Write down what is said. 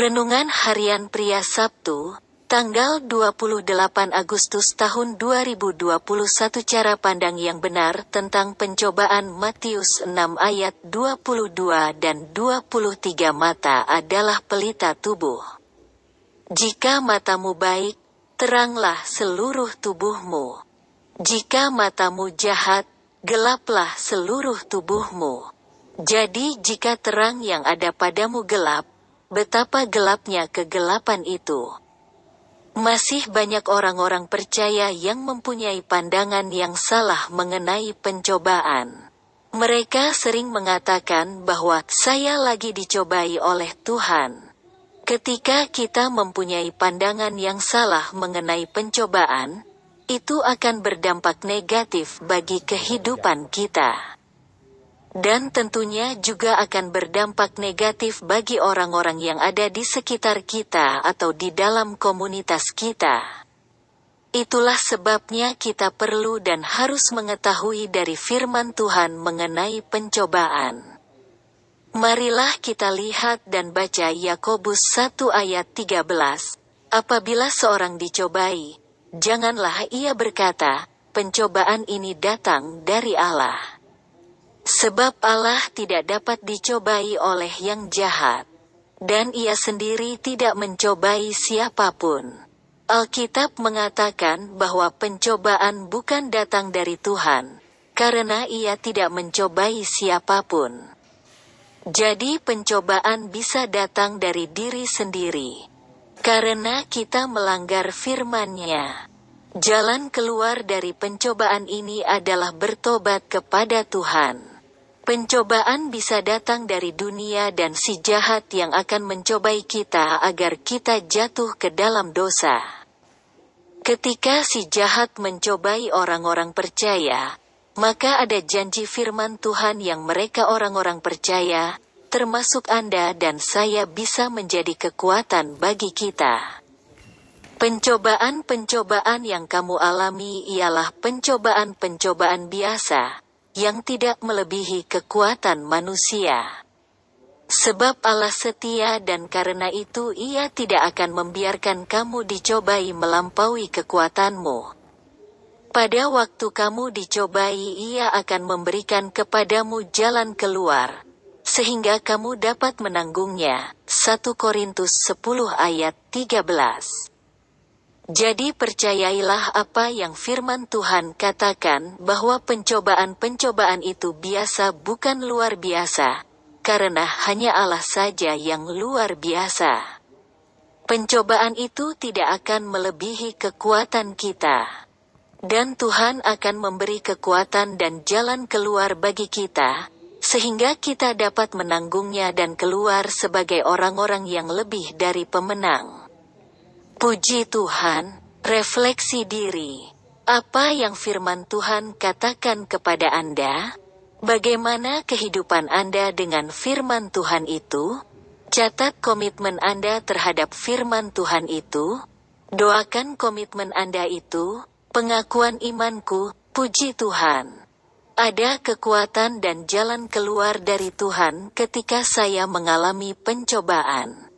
Renungan Harian Pria Sabtu, tanggal 28 Agustus tahun 2021 Cara pandang yang benar tentang pencobaan Matius 6 ayat 22 dan 23 Mata adalah pelita tubuh. Jika matamu baik, teranglah seluruh tubuhmu. Jika matamu jahat, gelaplah seluruh tubuhmu. Jadi jika terang yang ada padamu gelap, betapa gelapnya kegelapan itu. Masih banyak orang-orang percaya yang mempunyai pandangan yang salah mengenai pencobaan. Mereka sering mengatakan bahwa saya lagi dicobai oleh Tuhan. Ketika kita mempunyai pandangan yang salah mengenai pencobaan, itu akan berdampak negatif bagi kehidupan kita. Dan tentunya juga akan berdampak negatif bagi orang-orang yang ada di sekitar kita atau di dalam komunitas kita. Itulah sebabnya kita perlu dan harus mengetahui dari firman Tuhan mengenai pencobaan. Marilah kita lihat dan baca Yakobus 1 ayat 13. Apabila seorang dicobai, Janganlah ia berkata, pencobaan ini datang dari Allah. Sebab Allah tidak dapat dicobai oleh yang jahat. Dan ia sendiri tidak mencobai siapa pun. Alkitab mengatakan bahwa pencobaan bukan datang dari Tuhan, karena ia tidak mencobai siapa pun. Jadi pencobaan bisa datang dari diri sendiri. Karena kita melanggar firman-Nya. Jalan keluar dari pencobaan ini adalah bertobat kepada Tuhan. Pencobaan bisa datang dari dunia dan si jahat yang akan mencobai kita agar kita jatuh ke dalam dosa. Ketika si jahat mencobai orang-orang percaya, maka ada janji firman Tuhan yang mereka orang-orang percaya, termasuk Anda dan saya bisa menjadi kekuatan bagi kita. Pencobaan-pencobaan yang kamu alami ialah pencobaan-pencobaan biasa, yang tidak melebihi kekuatan manusia. Sebab Allah setia dan karena itu ia tidak akan membiarkan kamu dicobai melampaui kekuatanmu. Pada waktu kamu dicobai ia akan memberikan kepadamu jalan keluar, sehingga kamu dapat menanggungnya. 1 Korintus 10 ayat 13 Jadi percayailah apa yang firman Tuhan katakan bahwa pencobaan-pencobaan itu biasa bukan luar biasa, karena hanya Allah saja yang luar biasa. Pencobaan itu tidak akan melebihi kekuatan kita. Dan Tuhan akan memberi kekuatan dan jalan keluar bagi kita, sehingga kita dapat menanggungnya dan keluar sebagai orang-orang yang lebih dari pemenang. Puji Tuhan, refleksi diri. Apa yang firman Tuhan katakan kepada Anda? Bagaimana kehidupan Anda dengan firman Tuhan itu? Catat komitmen Anda terhadap firman Tuhan itu. Doakan komitmen Anda itu, pengakuan imanku, puji Tuhan. Ada kekuatan dan jalan keluar dari Tuhan ketika saya mengalami pencobaan.